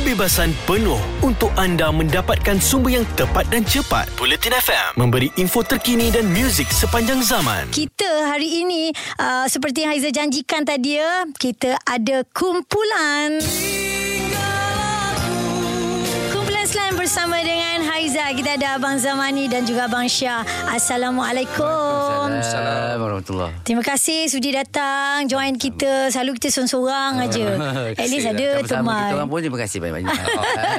kebebasan penuh untuk anda mendapatkan sumber yang tepat dan cepat. Bulletin FM memberi info terkini dan muzik sepanjang zaman. Kita hari ini uh, seperti yang Haiza janjikan tadi ya, kita ada kumpulan. Bersama dengan Haiza. Kita ada Abang Zamani dan juga Abang Syah. Assalamualaikum. Assalamualaikum warahmatullahi Terima kasih sudi datang join kita. Selalu kita seorang-seorang aja. At least ada Sama-sama kita orang teman. pun terima kasih banyak-banyak.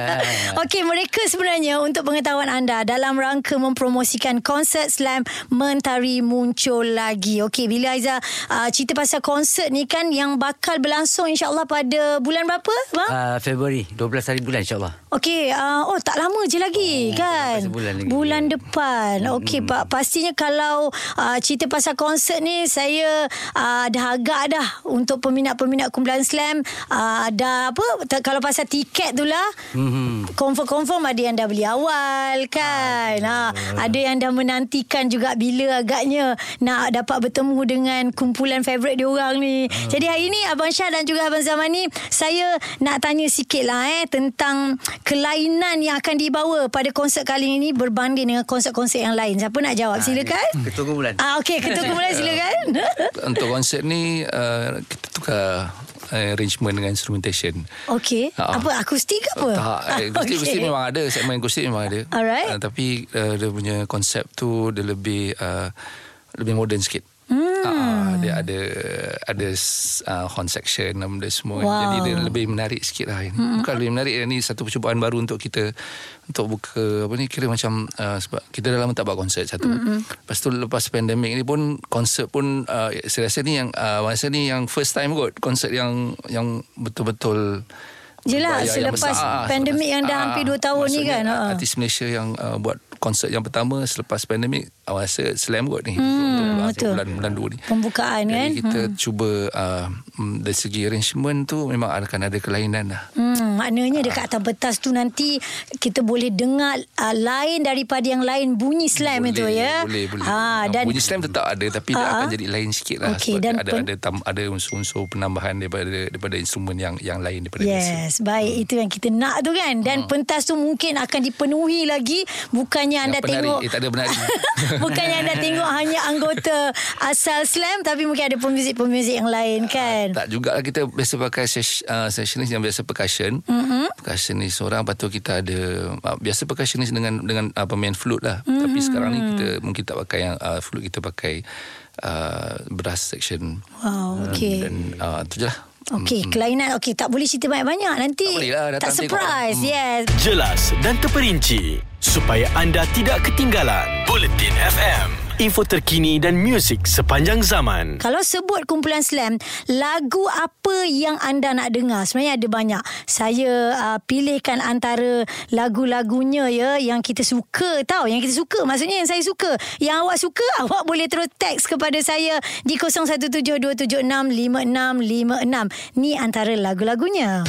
Okey, mereka sebenarnya untuk pengetahuan anda dalam rangka mempromosikan konsert Slam Mentari muncul lagi. Okey, bila Aiza uh, cerita pasal konsert ni kan yang bakal berlangsung insya-Allah pada bulan berapa, bang? uh, Februari 12 hari bulan insyaAllah. Okey, uh, oh tak lama je lagi oh, kan. sebulan lagi. Bulan depan. Okey, Hmm. pak pastinya kalau uh, cerita pasal konsert ni saya uh, dah agak dah untuk peminat-peminat kumpulan Slam uh, dah apa t- kalau pasal tiket tu lah. Hmm. Confirm-confirm ada yang dah beli awal kan. Ha, ada yang dah menantikan juga bila agaknya nak dapat bertemu dengan kumpulan favourite dia orang ni. Jadi hari ni Abang Syah dan juga Abang Zaman ni saya nak tanya sikit lah eh tentang kelainan yang akan dibawa pada konsert kali ini berbanding dengan konsert-konsert yang lain. Siapa nak jawab? Silakan. Ketua kumpulan. Ah okey, ketua kumpulan silakan. Untuk konsert ni uh, kita tukar uh, arrangement dengan instrumentation. Okey. Ah. Apa akustik ke apa? Tak, eh, akustik, akustik memang ada. Segmen akustik memang ada. Alright. Uh, tapi uh, dia punya konsep tu dia lebih uh, lebih moden sikit. Hmm. Uh, dia ada ada uh, horn section benda semua. Wow. Jadi dia lebih menarik sikit lah. ini. Hmm. Bukan lebih menarik. Ini satu percubaan baru untuk kita untuk buka apa ni kira macam uh, sebab kita dah lama tak buat konsert satu. Hmm, Lepas tu lepas pandemik ni pun konsert pun uh, saya rasa ni yang uh, masa ni yang first time kot konsert yang yang betul-betul Yelah, yang selepas pandemik yang dah Ah, hampir dua tahun ni kan. Artis Malaysia yang uh, buat konsert yang pertama selepas pandemik awal rasa slam kot ni. Hmm, Untuk betul. Bulan bulan dua ni. Pembukaan kan. Jadi kita cuba uh, dari segi arrangement tu memang akan ada kelainan lah. Hmm, maknanya dekat atas betas tu nanti kita boleh dengar uh, lain daripada yang lain bunyi slam itu ya. Boleh, boleh. Ha, dan Bunyi slam tetap ada tapi dia Ah, akan jadi lain sikit lah. Okey, sebab dan ada pen- ada tam, ada unsur-unsur penambahan daripada daripada instrumen yang yang lain daripada biasa. Yes, baik itu yang kita nak tu kan. Dan pentas tu mungkin akan dipenuhi lagi bukannya anda Hmm. Yang penari. tengok Eh, tak ada penari. bukannya anda tengok hanya anggota asal slam tapi mungkin ada pemuzik-pemuzik yang lain kan. Tak jugalah kita biasa pakai ses, uh, sessionist yang biasa percussion. Mm-hmm. Percussionist seorang lepas tu kita ada uh, biasa percussionist dengan dengan uh, pemain flute lah. Mm-hmm. Tapi sekarang ni kita mungkin tak pakai yang uh, flute kita pakai uh, brass section. Wow, okey. Dan uh, tu je lah. Okey, kelainan okey tak boleh cerita banyak-banyak nanti. Tak boleh lah, tak datang tengok. surprise. Hmm. Yes. Jelas dan terperinci supaya anda tidak ketinggalan. Bulletin FM, info terkini dan muzik sepanjang zaman. Kalau sebut kumpulan slam, lagu apa yang anda nak dengar? Sebenarnya ada banyak. Saya uh, pilihkan antara lagu-lagunya ya yang kita suka tahu, yang kita suka. Maksudnya yang saya suka. Yang awak suka, awak boleh terus teks kepada saya di 0172765656. Ni antara lagu-lagunya.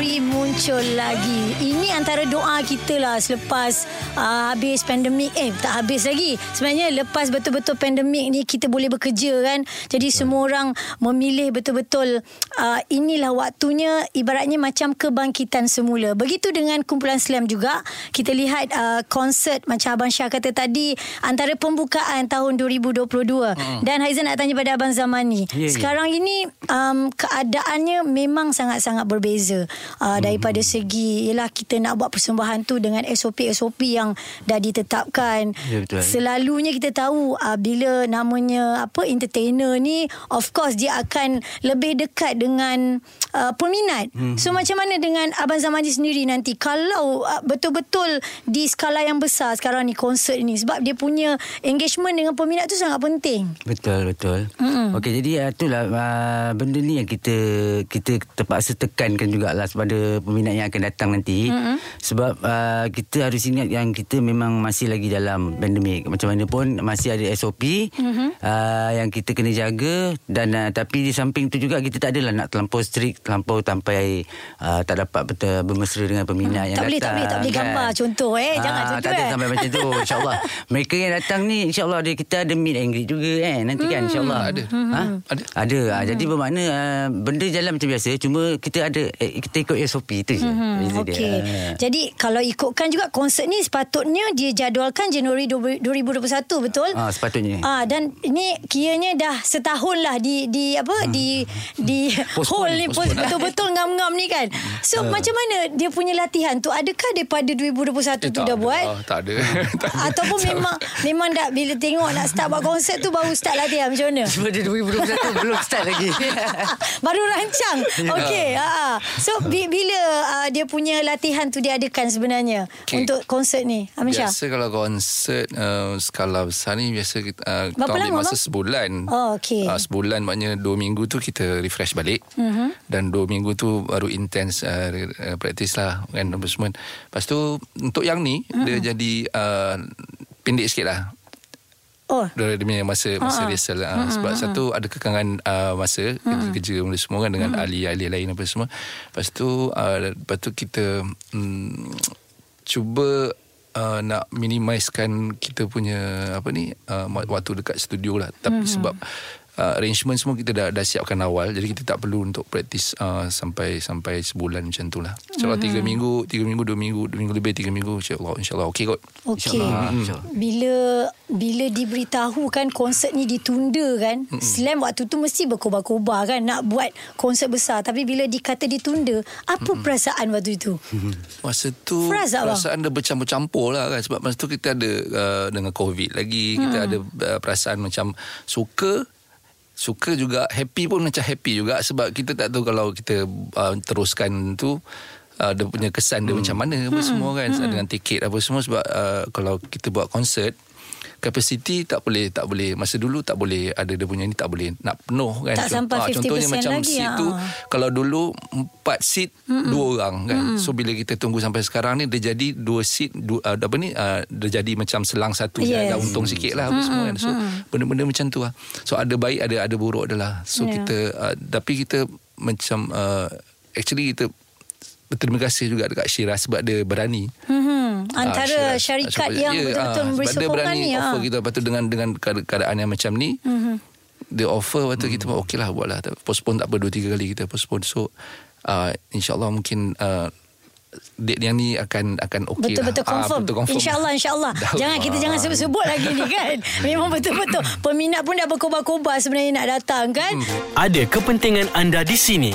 Mentari muncul lagi. Ini antara doa kita lah selepas uh, habis pandemik. Eh, tak habis lagi. Sebenarnya lepas betul-betul pandemik ni kita boleh bekerja kan. Jadi semua orang memilih betul-betul uh, inilah waktunya ibaratnya macam kebangkitan semula. Begitu dengan kumpulan slam juga. Kita lihat uh, konsert macam Abang Syah kata tadi antara pembukaan tahun 2022. Hmm. Dan Haizan nak tanya pada Abang Zaman ni. Ya, ya. Sekarang ini um, keadaannya memang sangat-sangat berbeza uh, daripada segi ialah kita nak buat persembahan tu dengan SOP-SOP yang dah ditetapkan. Ya, betul. Selalunya kita tahu uh, bila namanya apa entertainer ni of course dia akan lebih dekat dengan uh, peminat. Hmm. So macam mana dengan Abang Zamani sendiri nanti kalau uh, betul-betul di skala yang besar sekarang ni konsert ni sebab dia punya engagement dengan peminat tu sangat penting. Betul betul. Mm-mm. Okey jadi uh, itulah uh, benda ni yang kita kita terpaksa tekankan jugalah kepada peminat yang akan datang nanti. Mm-hmm. Sebab uh, kita harus ingat yang kita memang masih lagi dalam pandemik. Macam mana pun masih ada SOP uh-huh. uh, yang kita kena jaga dan uh, tapi di samping tu juga kita tak adalah nak terlampau strict, terlampau sampai uh, tak dapat betul bermesra dengan peminat Hmm, yang tak boleh, tak datang. boleh, tak boleh gambar contoh, eh. Jangan contoh, Tak ada eh. sampai macam tu insya-Allah. Mereka yang datang ni insya-Allah dia kita ada meet and greet juga kan nanti kan insya-Allah. Ada. Ha? Ada. Ada. Hmm. Jadi bermakna uh, benda jalan macam biasa cuma kita ada eh, kita ikut SOP tu je. Hmm, Beza dia. Ah. Jadi kalau ikutkan juga konsert ni sepatutnya dia jadualkan Januari 2021 betul? Ah, sepatutnya. Ah dan ini kiranya dah setahun lah di di apa di di Postpone, hole ni betul-betul ngam-ngam ni kan. So macam mana dia punya latihan tu adakah daripada 2021 Eh, tu tak dah ada. buat? Ah, tak ada. Tak ada. Ataupun memang memang dah bila tengok nak start buat konsert tu baru start latihan macam mana? Dia 2021 belum start lagi. Baru rancang. Okey. Ha. So bi- bila uh, dia punya latihan tu diadakan sebenarnya Okey. untuk konsert ni? Amisha. Biasa kalau konsert uh, skala besar ni biasa kita uh, kita Berapa ambil lama, masa bang? sebulan. Oh. Mhm. Uh, sebulan maknanya dua minggu tu kita refresh balik. Uh-huh. Dan dua minggu tu baru intense uh, uh, practice lah kan semua. Lepas tu untuk yang ni Mhm. dia jadi uh, pendek sikit lah. Oh. dia punya masa masa rehearsal uh, sebab satu ada kekangan uh, masa kerja, kerja benda semua kan dengan ahli-ahli lain apa semua. Lepas tu uh, lepas tu kita um, cuba uh, nak minimizekan kita punya apa ni uh, waktu dekat studio lah. Tapi sebab uh, arrangement semua kita dah dah siapkan awal. Jadi kita tak perlu untuk praktis uh, sampai sampai sebulan macam tu lah. Insyaallah tiga minggu tiga minggu dua minggu dua minggu lebih tiga minggu insyaallah insyaallah okey kot? Okey. InsyaAllah, insyaAllah. Bila bila diberitahu kan konsert ni ditunda kan, mm Slam waktu tu mesti berkobar-kobar kan nak buat konsert besar. Tapi bila dikata ditunda, apa perasaan waktu itu? Masa tu bang? perasaan dia bercampur-campur lah kan. Sebab masa tu kita ada uh, dengan covid lagi kita ada uh, perasaan macam suka suka juga happy pun macam happy juga. Sebab kita tak tahu kalau kita uh, teruskan tu uh, dia punya kesan dia macam mana apa semua kan. Dengan tiket apa semua. Sebab uh, kalau kita buat konsert capacity tak boleh tak boleh masa dulu tak boleh ada dia punya ni tak boleh nak penuh kan. Tak sampai Ah, 50% contohnya macam lagi, seat ah. tu kalau dulu empat seat dua orang kan. So bila kita tunggu sampai sekarang ni dia jadi dua seat dua, uh, apa ni uh, dia jadi macam selang satu Yes. dah untung sikit lah apa semua kan. So benda-benda macam tu lah. So ada baik ada ada buruk adalah so Ya. kita uh, tapi kita macam uh, actually kita berterima kasih juga dekat Syirah sebab dia berani. Hmm, Ah, antara Syiraz. syarikat Sebab- yang ya, betul-betul ah, memberi dia sokongan berani ni. offer ah. kita lepas tu dengan dengan keada- keadaan yang macam ni mm-hmm. dia offer lepas tu kita pun okey lah buat lah postpone tak apa dua tiga kali kita postpone so uh, insyaAllah mungkin uh, date yang ni akan akan okey Betul-betul lah Ah, confirm. betul confirm InsyaAllah, insyaAllah. Jangan kita jangan sebut-sebut lagi ni kan. Memang betul-betul. Peminat pun dah berkobar-kobar sebenarnya nak datang kan. Ada kepentingan anda di sini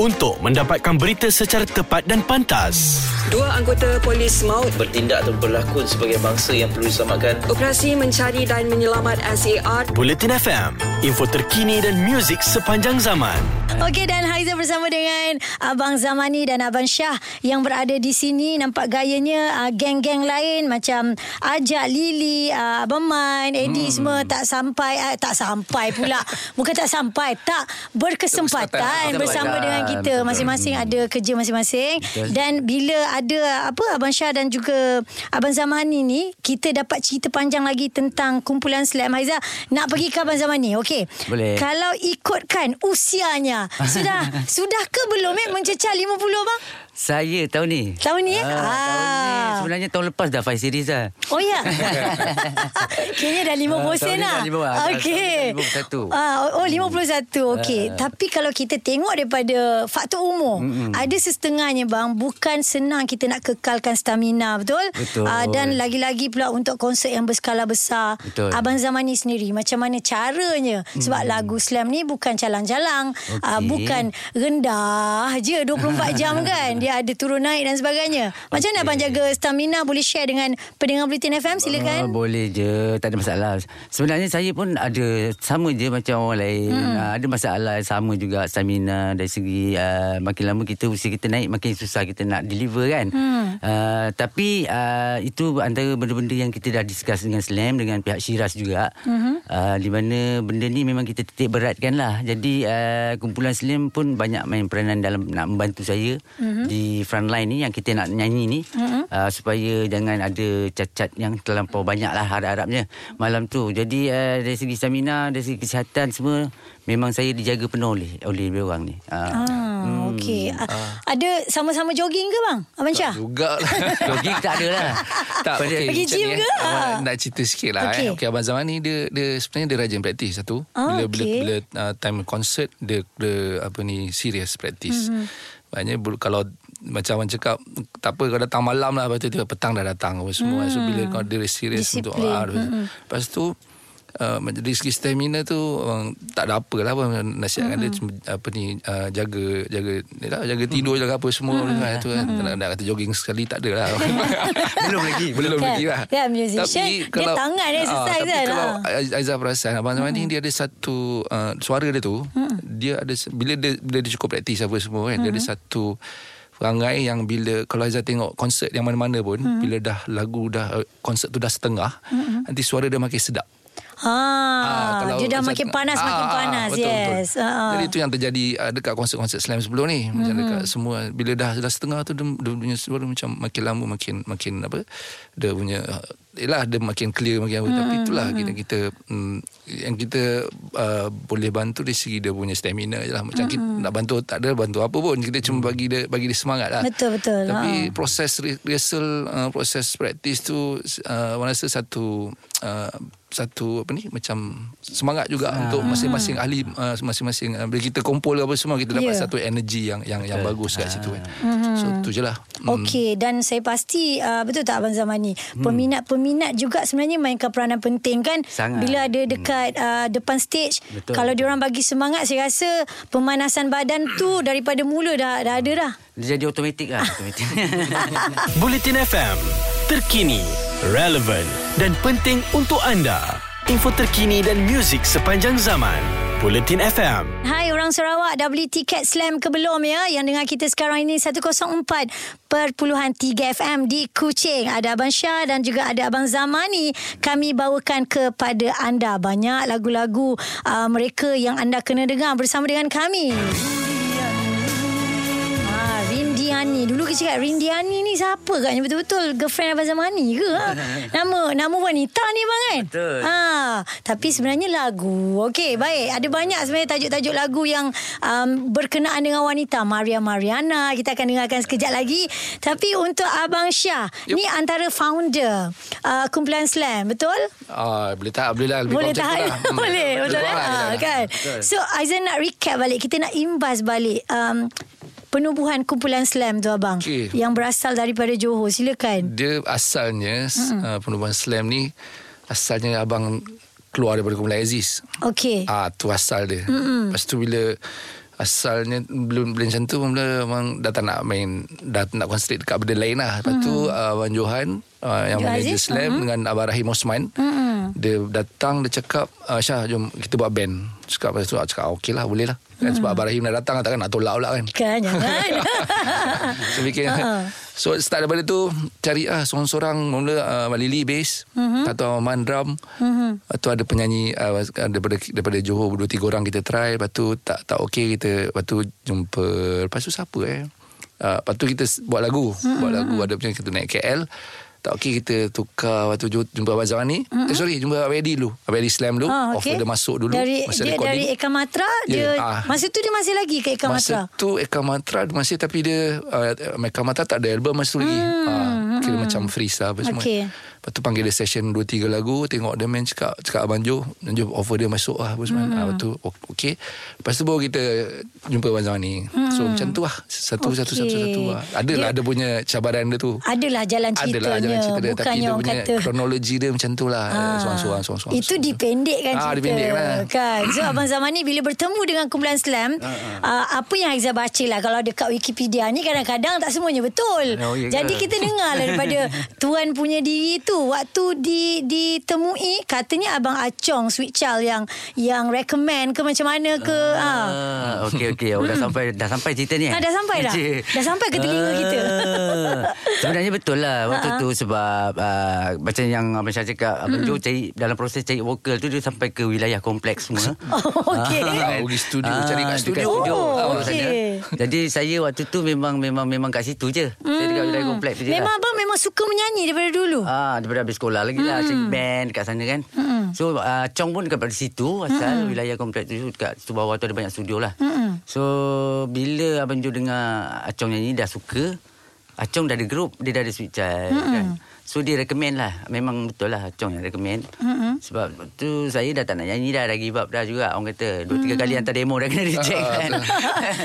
untuk mendapatkan berita secara tepat dan pantas. Dua anggota polis maut bertindak atau berlakon sebagai bangsa yang perlu diselamatkan. operasi mencari dan menyelamat SAR Bulletin FM, info terkini dan muzik sepanjang zaman. Okey dan Haiza bersama dengan Abang Zamani dan Abang Syah yang berada di sini nampak gayanya uh, geng-geng lain macam Ajak Lily, uh, Abang Man, Eddie hmm. semua tak sampai uh, tak sampai pula. Bukan tak sampai, tak berkesempatan bersama dengan kita. Masing-masing ada kerja masing-masing dan bila ada apa Abang Syah dan juga Abang Zamani ni kita dapat cerita panjang lagi tentang kumpulan Slam Haiza nak pergi ke Abang Zamani. Okey. Boleh. Kalau ikutkan usianya sudah sudah ke belum eh mencecah 50 bang? Saya tahun ni. Tahun ni, eh? Ah, Tahun ni. Ah. Sebenarnya tahun lepas dah 5 series dah. Oh ya. Kayaknya dah 50 Ah, tahun sen ni lah. dah 50, ah, Okey. tahun ni Ah, oh 51. Okey. Tapi kalau kita tengok daripada faktor umur, ada setengahnya bang bukan senang kita nak kekalkan stamina, betul? Betul. Ah, dan lagi-lagi pula untuk konsert yang berskala besar. Betul. Abang Zamani sendiri macam mana caranya? Sebab lagu slam ni bukan calang-calang, ah, Okey. bukan rendah je 24 jam kan. Dia ada turun naik dan sebagainya. Macam mana Okey. abang jaga stamina boleh share dengan pendengar Bulletin FM silakan. boleh je Tak ada masalah Sebenarnya saya pun ada Sama je macam orang lain hmm. uh, Ada masalah Sama juga stamina Dari segi uh, Makin lama kita Usia kita naik Makin susah kita nak deliver kan hmm. uh, Tapi uh, Itu antara benda-benda Yang kita dah discuss Dengan Slam Dengan pihak Syiras juga hmm. uh, Di mana Benda ni memang kita titik beratkan lah Jadi uh, Kumpulan Slam pun Banyak main peranan Dalam nak membantu saya hmm. Di front line ni yang kita nak nyanyi ni mm-hmm. uh, supaya jangan ada cacat yang terlampau banyak lah harap-harapnya malam tu. Jadi uh, dari segi stamina, dari segi kesihatan semua memang saya dijaga penuh oleh oleh orang ni. Uh, Ah, okey. Ah. Ada sama-sama jogging ke bang? Abang Syah? Juga lah. Jogging tak ada lah. tak, okey, Pergi gym ni, ke? eh. Ah. Abang Nak cerita sikit lah. Okey. Okay. Okay, Abang Zaman ni dia, dia sebenarnya dia rajin praktis satu. Ah, bila, bila, okey. bila uh, time concert, dia, dia apa ni serious praktis. Mhm. Mm-hmm. Maknanya kalau macam orang cakap tak apa kau datang malam lah lepas tu tiba petang dah datang apa semua so bila kau dia serius untuk Hmm. Ah, mm-hmm. lepas tu Uh, dari segi stamina tu um, tak ada apa lah apa nasihatkan mm-hmm. dia apa ni uh, jaga jaga yalah, jaga tidur jaga apa semua mm-hmm. kan, tu kan mm-hmm. nak, nak kata jogging sekali tak ada lah belum lagi belum Kan- lagi lah kan musician, dia tangan dia exercise tapi kan, kalau ah. Aiz- Aizah perasan Abang Zaman ni dia ada satu uh, Suara dia tu Dia ada Bila dia, bila dia cukup praktis Apa semua kan Dia ada satu Perangai yang bila Kalau Aizah tengok Konsert yang mana-mana pun Bila dah lagu dah uh, Konsert tu dah setengah Nanti suara dia makin sedap Ah, kalau dia dah macam- makin panas Ah, makin ah, panas. betul, yes. Betul. Ah. Jadi itu yang terjadi uh, dekat konsert-konsert slam sebelum ni. Macam Mhm. dekat semua bila dah dah setengah tu dia, dia punya suara macam makin lama makin makin apa dia punya uh, Yelah dia makin clear makin apa Mhm, tapi itulah kita kita mm, yang kita uh, boleh bantu dari segi dia punya stamina je lah macam kita Mhm. nak bantu tak ada bantu apa pun kita cuma bagi dia bagi dia semangat lah Betul, betul. tapi Ha. proses re- rehearsal uh, proses praktis tu uh, rasa satu uh, satu apa ni macam semangat juga Ah. untuk masing-masing ahli uh, masing-masing uh, bila kita kumpul apa semua kita dapat Ya. satu energi yang yang yang bagus kat situ kan. Mhm. So tu je lah. Mm. Okey dan saya pasti uh, betul tak abang Zaman ni Hmm. peminat-peminat juga sebenarnya mainkan peranan penting kan Sangat. bila ada dekat uh, depan stage Betul, kalau betul. diorang bagi semangat saya rasa pemanasan badan tu daripada mula dah dah ada dah Dia jadi automatik lah. automatik. Bulletin FM, terkini, relevan dan penting untuk anda. Info terkini dan muzik sepanjang zaman. Bulletin FM. Hai orang Sarawak. Dah beli tiket slam ke belum ya. Yang dengar kita sekarang ini 104.3 FM di Kuching. Ada Abang Syah dan juga ada Abang Zamani. Kami bawakan kepada anda banyak lagu-lagu uh, mereka yang anda kena dengar bersama dengan kami. Ah, Rindiani Dulu kita cakap Rindiani ni siapa katnya Betul-betul girlfriend Abang Zamani ke? Ha? Nama nama wanita ni bang kan? Betul. ha, Tapi sebenarnya lagu. Okey baik. Ada banyak sebenarnya tajuk-tajuk lagu Yang um, berkenaan dengan wanita. Maria Mariana Kita akan dengarkan sekejap lagi. Tapi untuk Abang Syah Yup. Ni antara founder uh, Kumpulan Slam. Betul? Ah boleh tak? Boleh lah. Lebih Boleh tahan tu lah. Hmm. Boleh. Lebih Betul kurang kan lah, ha, boleh lah. kan So Aizan nak recap balik. Kita nak imbas balik. Um, Penubuhan kumpulan slam tu abang Okey. Yang berasal daripada Johor Silakan Dia asalnya uh, penubuhan slam ni asalnya abang keluar daripada kumpulan Aziz. Okey Ah tu asal dia. Mm-hmm. Lepas tu bila asalnya belum belum macam tu mula abang dah tak nak main dah tak nak concentrate dekat benda lain lah. Lepas tu uh, abang Johan uh, yang Johan manager Aziz, slam mhm. dengan abang Rahim Osman. Mm-mm. Dia datang dia cakap uh, Syah jom kita buat band. Cakap lepas tu aku cakap okey lah boleh lah. Kan sebab abang Rahim dah datang takkan nak tolak pula kan. Kan jangan So fikir Ha. So start daripada tu Cari lah Seorang-seorang Mula uh, Abang Lili bass mm-hmm. Atau Aman drum mm-hmm. Lepas tu ada penyanyi uh, Daripada daripada Johor Dua tiga orang kita try Lepas tu tak tak okey kita Lepas tu jumpa Lepas tu siapa eh uh, Lepas tu kita buat lagu mm-hmm. Buat lagu Ada macam kita naik KL tak okey kita tukar Waktu ju- jumpa Abang Zaman ni mm-hmm. eh, Sorry jumpa Abang Eddie dulu Abang Eddie Slam dulu Ah, Offer dia masuk dulu dari, Masa Dia recording dari Eka Matra Ya, dia, ah. Masa tu dia masih lagi ke Eka Matra Masa tu Eka Matra masih tapi dia uh, Eka Matra tak ada album masa tu lagi. Hmm, kira macam freeze lah apa semua. Okey. Lepas tu panggil dia session 2 3 lagu, tengok dia main cakap cakap Abang Jo, Abang Jo offer dia masuk lah apa semua. Hmm. lepas tu okey. Lepas tu baru kita jumpa Abang Zaman ni. Hmm. So macam tu lah. Satu satu satu Okey. satu lah. Adalah Dia- ada punya cabaran dia tu. Adalah jalan ceritanya Adalah jalan cerita dia Tapi dia punya kata kronologi dia macam tu lah Ah. Seorang-seorang seorang-seorang Itu dipendekkan Ah, cerita dipendek lah. kan. So Abang Zaman ni bila bertemu dengan kumpulan Slam, uh, apa yang Aizah baca lah kalau dekat Wikipedia ni kadang-kadang tak semuanya betul. Oh, ke? Jadi kita dengar lah daripada tuan punya diri tu waktu di ditemui katanya Abang Acong Sweet Child yang yang recommend ke macam mana ke ah. Ah, okey okey. Oh, dah sampai dah sampai cerita ni. eh? Ah, dah sampai dah? Cik. Dah sampai ke telinga kita? Ah, Sebenarnya betul lah waktu Ah, tu sebab uh, macam yang Abang Syah cakap Abang Jo cari dalam proses cari vokal tu dia sampai ke wilayah kompleks semua. Oh, okey. Ah, pergi studio, cari kat dekat studio. studio. Oh, Ah, okey. sana. Jadi saya waktu tu memang memang memang kat situ je. Saya dekat wilayah kompleks tu je. Memang lah. abang memang suka menyanyi daripada dulu. Ah, daripada habis sekolah lagi lah Cari band dekat sana kan So uh, Chong pun dekat situ Asal wilayah kompleks tu Dekat situ bawah tu ada banyak studio lah So Bila Abang Jo dengar Acong nyanyi dah suka Acong dah ada grup Dia dah ada Sweet Child kan? So dia recommend lah. Memang betul lah Acong yang recommend Sebab tu Saya dah tak nak nyanyi dah Dah give up dah juga Orang kata Dua tiga kali hantar demo Dah kena reject kan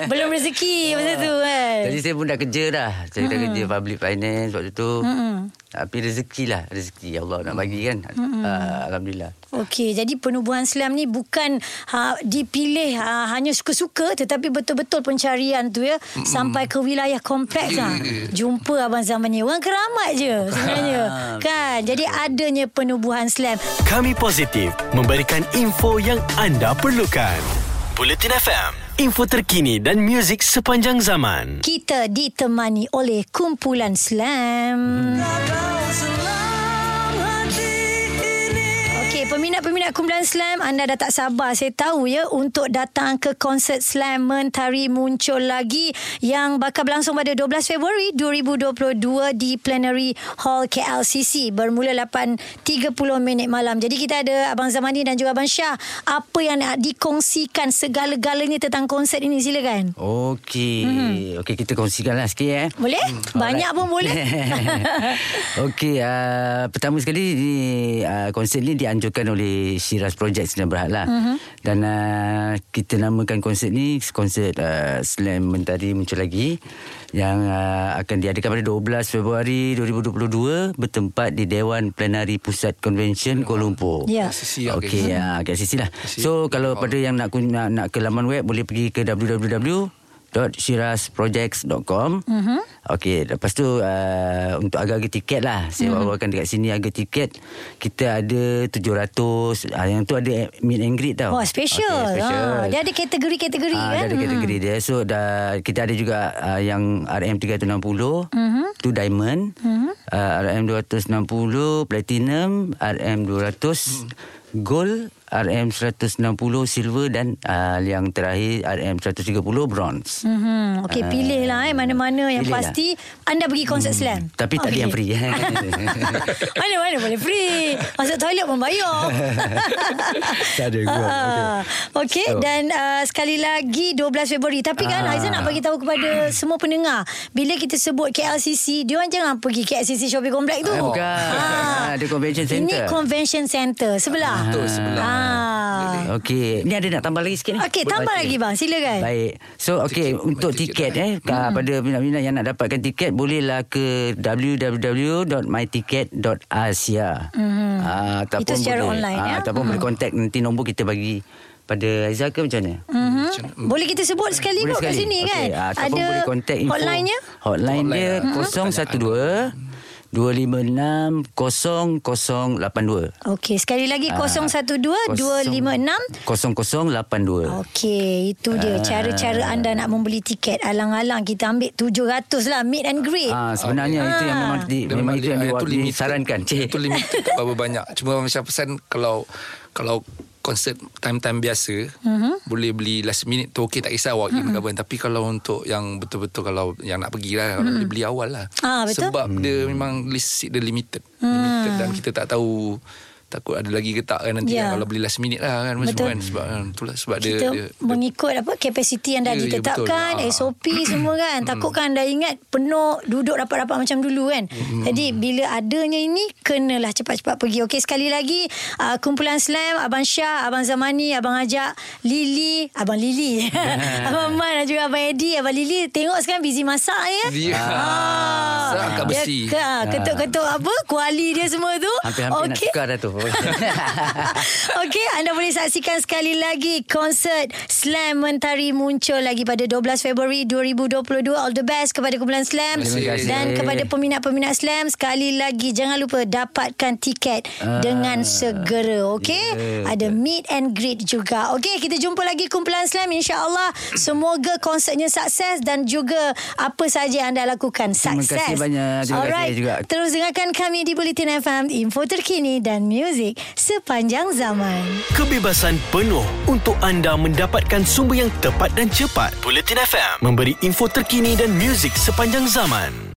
Belum rezeki masa tu kan. Jadi saya pun dah kerja dah Saya dah kerja public finance Waktu tu Tapi rezeki lah Rezeki Allah nak bagi kan uh, Alhamdulillah Okey, jadi penubuhan Islam ni bukan ha, dipilih ha, hanya suka-suka tetapi betul-betul pencarian tu ya mm sampai ke wilayah kompleks lah. Jumpa abang zaman ni. Orang keramat je sebenarnya. kan? Jadi adanya penubuhan Islam. Kami positif memberikan info yang anda perlukan. Bulletin FM, info terkini dan muzik sepanjang zaman. Kita ditemani oleh kumpulan Slam. Okey, peminat-peminat kumpulan Slam, anda dah tak sabar. Saya tahu ya untuk datang ke konsert Slam Mentari muncul lagi yang bakal berlangsung pada 12 Februari 2022 di Plenary Hall KLCC bermula 8.30 minit malam. Jadi kita ada Abang Zamani dan juga Abang Syah. Apa yang nak dikongsikan segala-galanya tentang konsert ini? Silakan. Okey mm-hmm. Okey kita kongsikan lah sikit eh Boleh? Banyak pun boleh. Okey uh, Pertama sekali ni, uh, Konsert ni dianjurkan oleh Shiraz Project Sdn Bhd lah. Uh-huh. Dan uh, Kita namakan konsert ni Konsert uh, Slam Mentari Muncul Lagi Yang uh, akan diadakan pada 12 Februari 2022 Bertempat di Dewan Plenari Pusat Convention Kuala Lumpur. Ya. Lah, Okey ya KCC lah. So kalau pada yang nak, nak nak ke laman web Boleh pergi ke www shirazprojects.com uh-huh. Okey, lepas tu uh, untuk harga-harga tiket lah. Saya uh-huh. bawakan dekat sini harga tiket. Kita ada 700. Uh, yang tu ada meet and greet tau. Wah, special. Okey, special. Ha, dia ada kategori-kategori Ah, kan? Dia ada kategori dia. So dah kita ada juga uh, yang RM360 Mhm. tu diamond. Uh, RM260 platinum, RM200 gold, RM160 silver dan uh, yang terakhir RM130 bronze. Hmm, okey pilih lah eh mana-mana yang pilih lah. pasti anda pergi konsert slam. Tapi tak ada yang free. Mana-mana boleh free. Masuk toilet pun bayar. Tak ada gua. Ah, Okey So. dan uh, sekali lagi 12 Februari. Tapi kan Ah. Aizan nak bagi tahu kepada semua pendengar, bila kita sebut KLCC, dia orang jangan pergi KLCC Shopping Complex tu. Ah, bukan. Ah. Ada convention Ini center. convention center sebelah. Betul, sebelah. Ah. Okey, ni ada nak tambah lagi sikit ni. Okey, tambah lagi bang, silakan. Baik. So okey untuk tiket tiket eh hmm. pada minat-minat yang nak dapatkan tiket bolehlah ke www.myticket.asia. Hmm. Uh, Itu secara online, ya? Ataupun boleh kontak nanti nombor kita bagi pada Aizah ke macam mana? Mhm. Boleh kita sebut sekali Boleh kot kat sekali. sini kan? Okey, ah, ataupun Ada boleh kontak info. hotline-nya? Hotline dia Hotline, ah. 012 256 0082. Okey, sekali lagi Ah, 012 256 0082. Okey, itu dia cara-cara anda nak membeli tiket. Alang-alang kita ambil 700 lah meet and greet. Ah sebenarnya itu yang memang di, memang itu yang di, itu limited. disarankan. Cik. Itu limited tak berapa banyak. Cuma macam pesan kalau kalau konsert time-time biasa Mhm. uh-huh. boleh beli last minute tu okey tak kisah walk in uh-huh. tapi kalau untuk yang betul-betul kalau yang nak pergi lah kalau boleh beli awal lah Ah, betul. sebab dia memang list seat dia limited limited dan kita tak tahu takut ada lagi ke tak kan nanti Ya. kan, kalau beli last minute lah kan Betul. macam kan sebab kan, itulah sebab dia, kita dia, dia mengikut apa kapasiti yang dah Ya, ya, ditetapkan betul. Ah. SOP semua kan takutkan anda ingat penuh duduk rapat-rapat macam dulu kan jadi bila adanya ini kenalah cepat-cepat pergi okey sekali lagi uh, kumpulan slam abang Syah abang Zamani abang Ajak Lili abang Lili abang Man dan juga abang Eddie abang Lili tengok sekarang busy masak ya dia Ah. Masak kat Dia besi. ke, ah, ketuk-ketuk apa kuali dia semua tu Hampir-hampir nak Okey. tukar dah tu. Okey, anda boleh saksikan sekali lagi konsert Slam Mentari muncul lagi pada 12 Februari 2022. All the best kepada kumpulan Slam Terima dan kepada peminat-peminat Slam sekali lagi jangan lupa dapatkan tiket dengan segera. Okey? ya, Ada meet and greet juga. Okey, kita jumpa lagi kumpulan Slam insya-Allah. Semoga konsertnya sukses dan juga apa saja anda lakukan Terima sukses. kasih banyak. Terima kasih juga. Terus dengarkan kami di Bulletin FM, info terkini dan muzik sepanjang zaman. Kebebasan penuh untuk anda mendapatkan sumber yang tepat dan cepat. Bulletin FM memberi info terkini dan muzik sepanjang zaman.